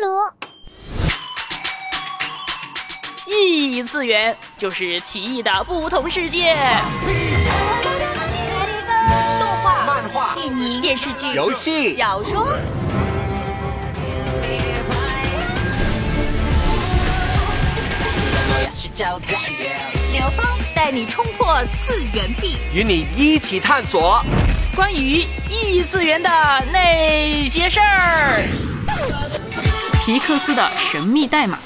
炉。异次元就是奇异的不同世界。动画、漫画、电影、电视剧、游戏、小说。刘芳带你冲破次元壁，与你一起探索关于异次元的那些事儿。皮克斯的神秘代码。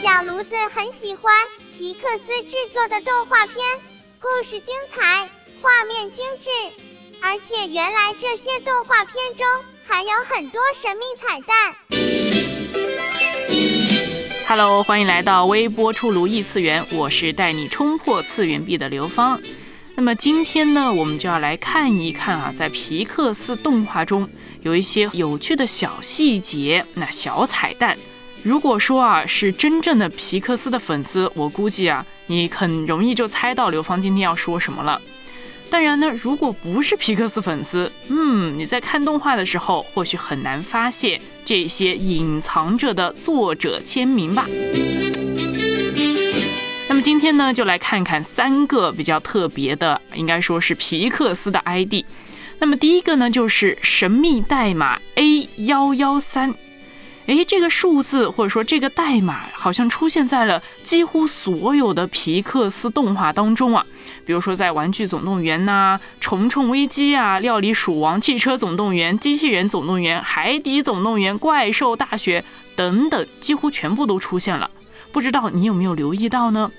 小炉子很喜欢皮克斯制作的动画片，故事精彩，画面精致，而且原来这些动画片中还有很多神秘彩蛋。Hello，欢迎来到微波出炉异次元，我是带你冲破次元壁的刘芳。那么今天呢，我们就要来看一看啊，在皮克斯动画中有一些有趣的小细节，那小彩蛋。如果说啊是真正的皮克斯的粉丝，我估计啊你很容易就猜到刘芳今天要说什么了。当然呢，如果不是皮克斯粉丝，嗯，你在看动画的时候，或许很难发现这些隐藏着的作者签名吧。今天呢，就来看看三个比较特别的，应该说是皮克斯的 ID。那么第一个呢，就是神秘代码 A 幺幺三。诶，这个数字或者说这个代码好像出现在了几乎所有的皮克斯动画当中啊，比如说在《玩具总动员》呐，《虫虫危机》啊，《料理鼠王》、《汽车总动员》、《机器人总动员》、《海底总动员》、《怪兽大学》等等，几乎全部都出现了。不知道你有没有留意到呢？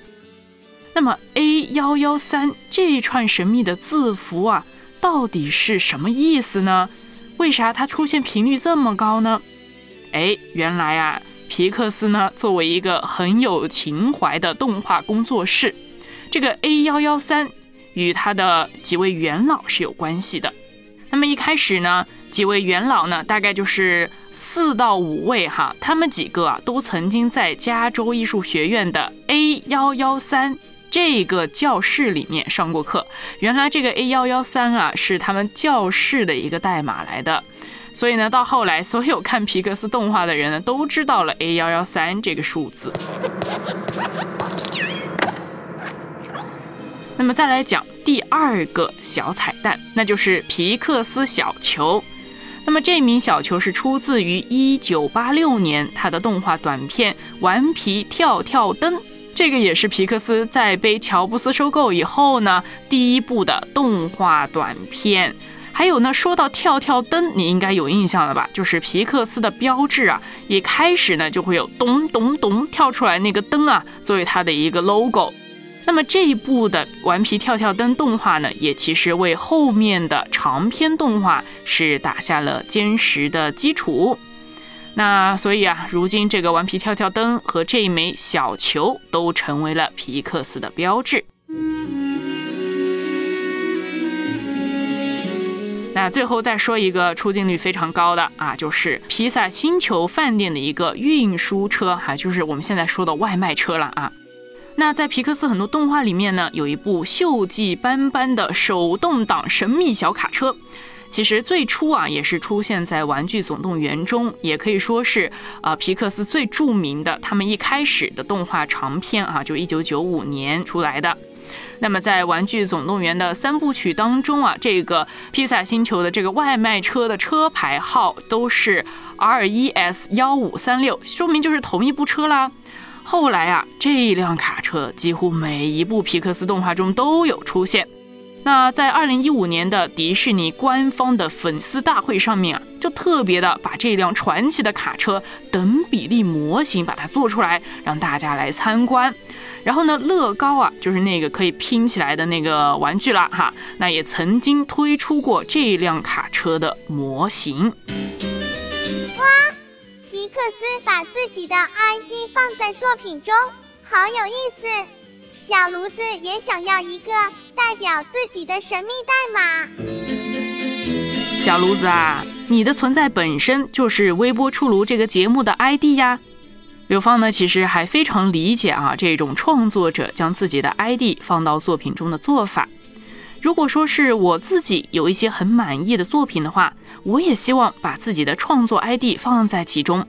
那么 A 幺幺三这一串神秘的字符啊，到底是什么意思呢？为啥它出现频率这么高呢？哎，原来啊，皮克斯呢作为一个很有情怀的动画工作室，这个 A 幺幺三与他的几位元老是有关系的。那么一开始呢，几位元老呢，大概就是四到五位哈，他们几个啊都曾经在加州艺术学院的 A 幺幺三这个教室里面上过课。原来这个 A 幺幺三啊是他们教室的一个代码来的。所以呢，到后来，所有看皮克斯动画的人呢，都知道了 A 幺幺三这个数字。那么再来讲第二个小彩蛋，那就是皮克斯小球。那么这名小球是出自于一九八六年他的动画短片《顽皮跳跳灯》，这个也是皮克斯在被乔布斯收购以后呢第一部的动画短片。还有呢，说到跳跳灯，你应该有印象了吧？就是皮克斯的标志啊，一开始呢就会有咚咚咚跳出来那个灯啊，作为它的一个 logo。那么这一部的顽皮跳跳灯动画呢，也其实为后面的长篇动画是打下了坚实的基础。那所以啊，如今这个顽皮跳跳灯和这一枚小球都成为了皮克斯的标志。那最后再说一个出镜率非常高的啊，就是披萨星球饭店的一个运输车哈，就是我们现在说的外卖车了啊。那在皮克斯很多动画里面呢，有一部锈迹斑斑的手动挡神秘小卡车，其实最初啊也是出现在《玩具总动员》中，也可以说是啊皮克斯最著名的他们一开始的动画长片啊，就一九九五年出来的。那么在《玩具总动员》的三部曲当中啊，这个披萨星球的这个外卖车的车牌号都是 R 一 S 幺五三六，说明就是同一部车啦。后来啊，这一辆卡车几乎每一部皮克斯动画中都有出现。那在二零一五年的迪士尼官方的粉丝大会上面啊，就特别的把这辆传奇的卡车等比例模型把它做出来，让大家来参观。然后呢，乐高啊，就是那个可以拼起来的那个玩具啦，哈，那也曾经推出过这辆卡车的模型。哇，皮克斯把自己的 ID 放在作品中，好有意思。小炉子也想要一个代表自己的神秘代码。小炉子啊，你的存在本身就是微波出炉这个节目的 ID 呀。刘芳呢，其实还非常理解啊这种创作者将自己的 ID 放到作品中的做法。如果说是我自己有一些很满意的作品的话，我也希望把自己的创作 ID 放在其中。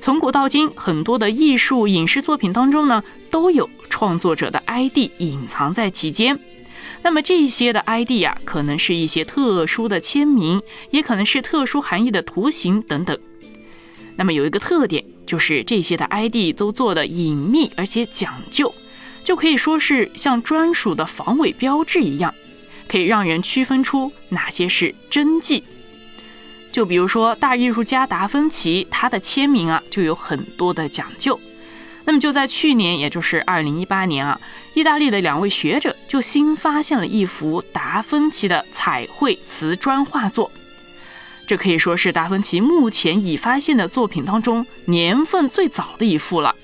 从古到今，很多的艺术影视作品当中呢，都有创作者的 ID 隐藏在其间。那么这些的 ID 呀，可能是一些特殊的签名，也可能是特殊含义的图形等等。那么有一个特点，就是这些的 ID 都做的隐秘而且讲究，就可以说是像专属的防伪标志一样，可以让人区分出哪些是真迹。就比如说大艺术家达芬奇，他的签名啊就有很多的讲究。那么就在去年，也就是二零一八年啊，意大利的两位学者就新发现了一幅达芬奇的彩绘瓷砖画作，这可以说是达芬奇目前已发现的作品当中年份最早的一幅了。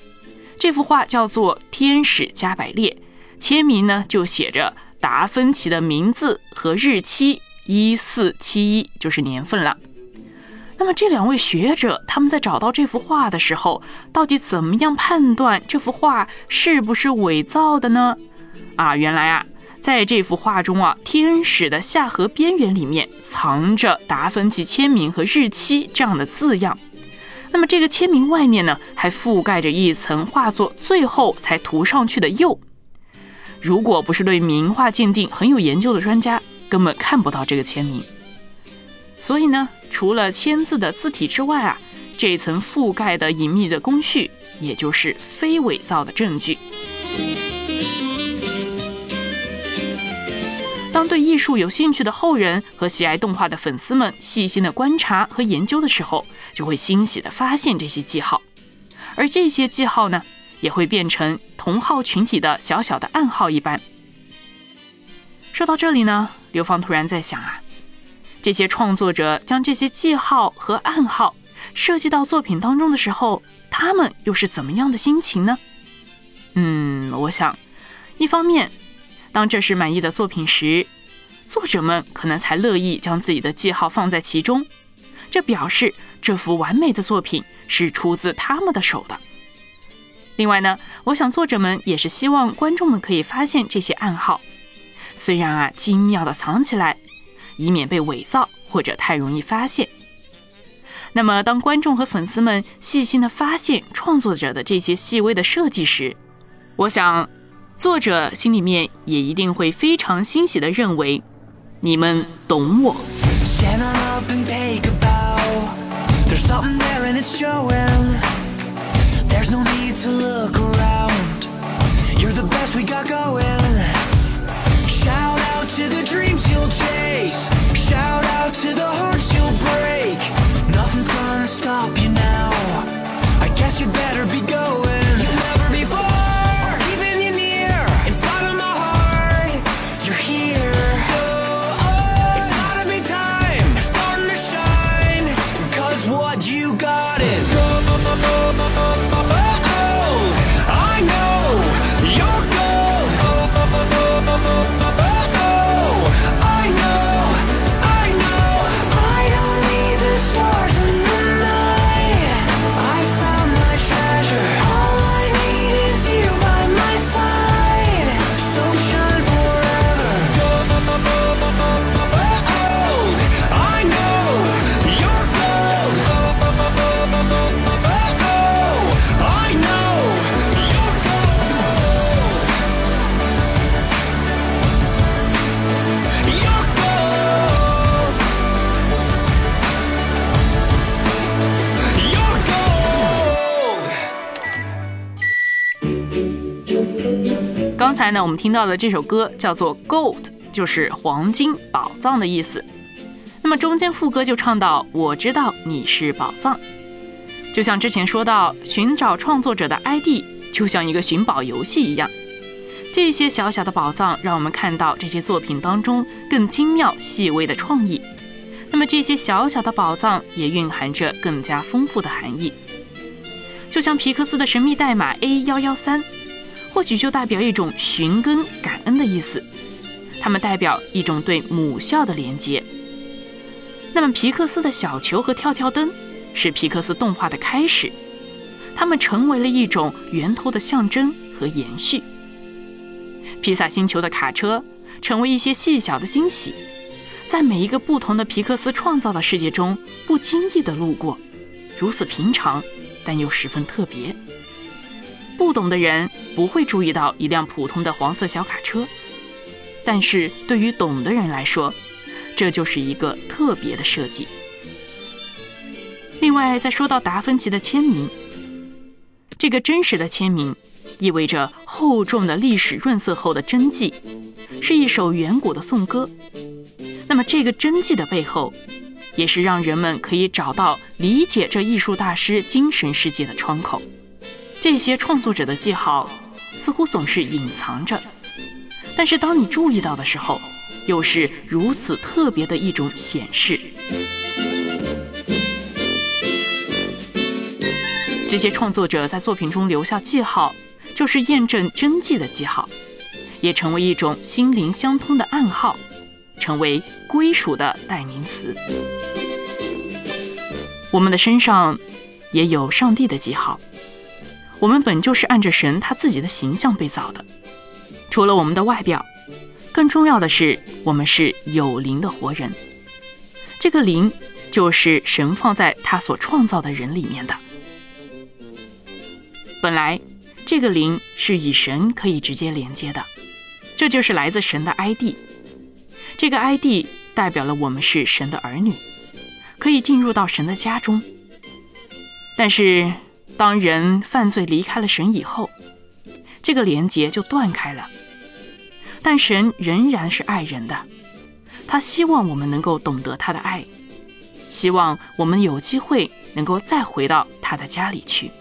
这幅画叫做《天使加百列》，签名呢就写着达芬奇的名字和日期，一四七一就是年份了。那么这两位学者他们在找到这幅画的时候，到底怎么样判断这幅画是不是伪造的呢？啊，原来啊，在这幅画中啊，天使的下颌边缘里面藏着达芬奇签名和日期这样的字样。那么这个签名外面呢，还覆盖着一层画作最后才涂上去的釉。如果不是对名画鉴定很有研究的专家，根本看不到这个签名。所以呢，除了签字的字体之外啊，这层覆盖的隐秘的工序，也就是非伪造的证据。当对艺术有兴趣的后人和喜爱动画的粉丝们细心的观察和研究的时候，就会欣喜的发现这些记号，而这些记号呢，也会变成同号群体的小小的暗号一般。说到这里呢，刘芳突然在想啊。这些创作者将这些记号和暗号设计到作品当中的时候，他们又是怎么样的心情呢？嗯，我想，一方面，当这是满意的作品时，作者们可能才乐意将自己的记号放在其中，这表示这幅完美的作品是出自他们的手的。另外呢，我想作者们也是希望观众们可以发现这些暗号，虽然啊，精妙的藏起来。以免被伪造或者太容易发现。那么，当观众和粉丝们细心的发现创作者的这些细微的设计时，我想，作者心里面也一定会非常欣喜的认为，你们懂我。shout out to the dream. 刚才呢，我们听到的这首歌叫做《Gold》，就是黄金、宝藏的意思。那么中间副歌就唱到：“我知道你是宝藏。”就像之前说到，寻找创作者的 ID 就像一个寻宝游戏一样。这些小小的宝藏让我们看到这些作品当中更精妙细微的创意。那么这些小小的宝藏也蕴含着更加丰富的含义。就像皮克斯的神秘代码 A 幺幺三。或许就代表一种寻根感恩的意思，它们代表一种对母校的连接。那么皮克斯的小球和跳跳灯是皮克斯动画的开始，它们成为了一种源头的象征和延续。披萨星球的卡车成为一些细小的惊喜，在每一个不同的皮克斯创造的世界中不经意的路过，如此平常，但又十分特别。不懂的人不会注意到一辆普通的黄色小卡车，但是对于懂的人来说，这就是一个特别的设计。另外，再说到达芬奇的签名，这个真实的签名意味着厚重的历史润色后的真迹，是一首远古的颂歌。那么，这个真迹的背后，也是让人们可以找到理解这艺术大师精神世界的窗口。这些创作者的记号似乎总是隐藏着，但是当你注意到的时候，又是如此特别的一种显示。这些创作者在作品中留下记号，就是验证真迹的记号，也成为一种心灵相通的暗号，成为归属的代名词。我们的身上也有上帝的记号。我们本就是按着神他自己的形象被造的，除了我们的外表，更重要的是我们是有灵的活人。这个灵就是神放在他所创造的人里面的。本来这个灵是与神可以直接连接的，这就是来自神的 ID。这个 ID 代表了我们是神的儿女，可以进入到神的家中。但是。当人犯罪离开了神以后，这个连结就断开了。但神仍然是爱人的，他希望我们能够懂得他的爱，希望我们有机会能够再回到他的家里去。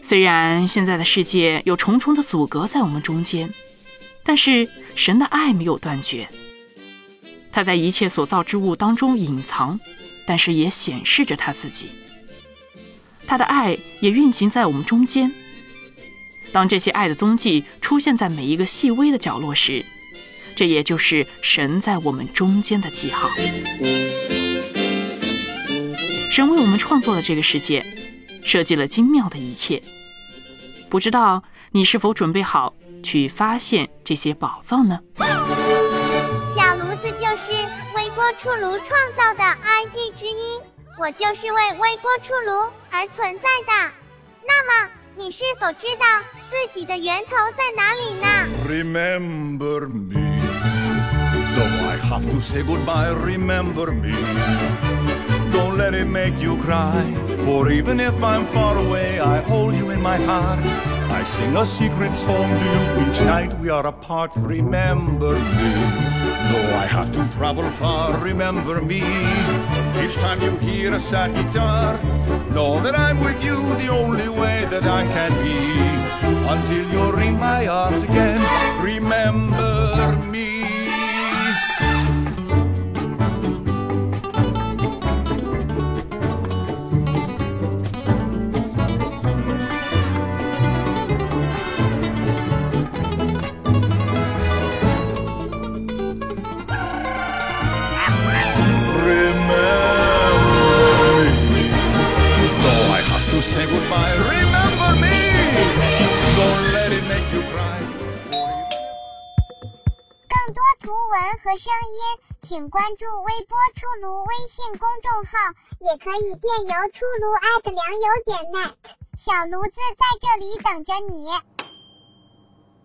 虽然现在的世界有重重的阻隔在我们中间，但是神的爱没有断绝。他在一切所造之物当中隐藏，但是也显示着他自己。他的爱也运行在我们中间。当这些爱的踪迹出现在每一个细微的角落时，这也就是神在我们中间的记号。神为我们创作了这个世界，设计了精妙的一切。不知道你是否准备好去发现这些宝藏呢？小炉子就是微波出炉创造的 ID 之一。我就是为微波出炉而存在的。那么，你是否知道自己的源头在哪里呢？Remember me, though I have to say goodbye. Remember me, don't let it make you cry. For even if I'm far away, I hold you in my heart. I sing a secret song to you each night we are apart. Remember me. Though I have to travel far, remember me. Each time you hear a sad guitar, know that I'm with you the only way that I can be. Until you're in my arms again, remember me. 和声音，请关注微波出炉微信公众号，也可以电邮出炉 at 良友点 net。小炉子在这里等着你。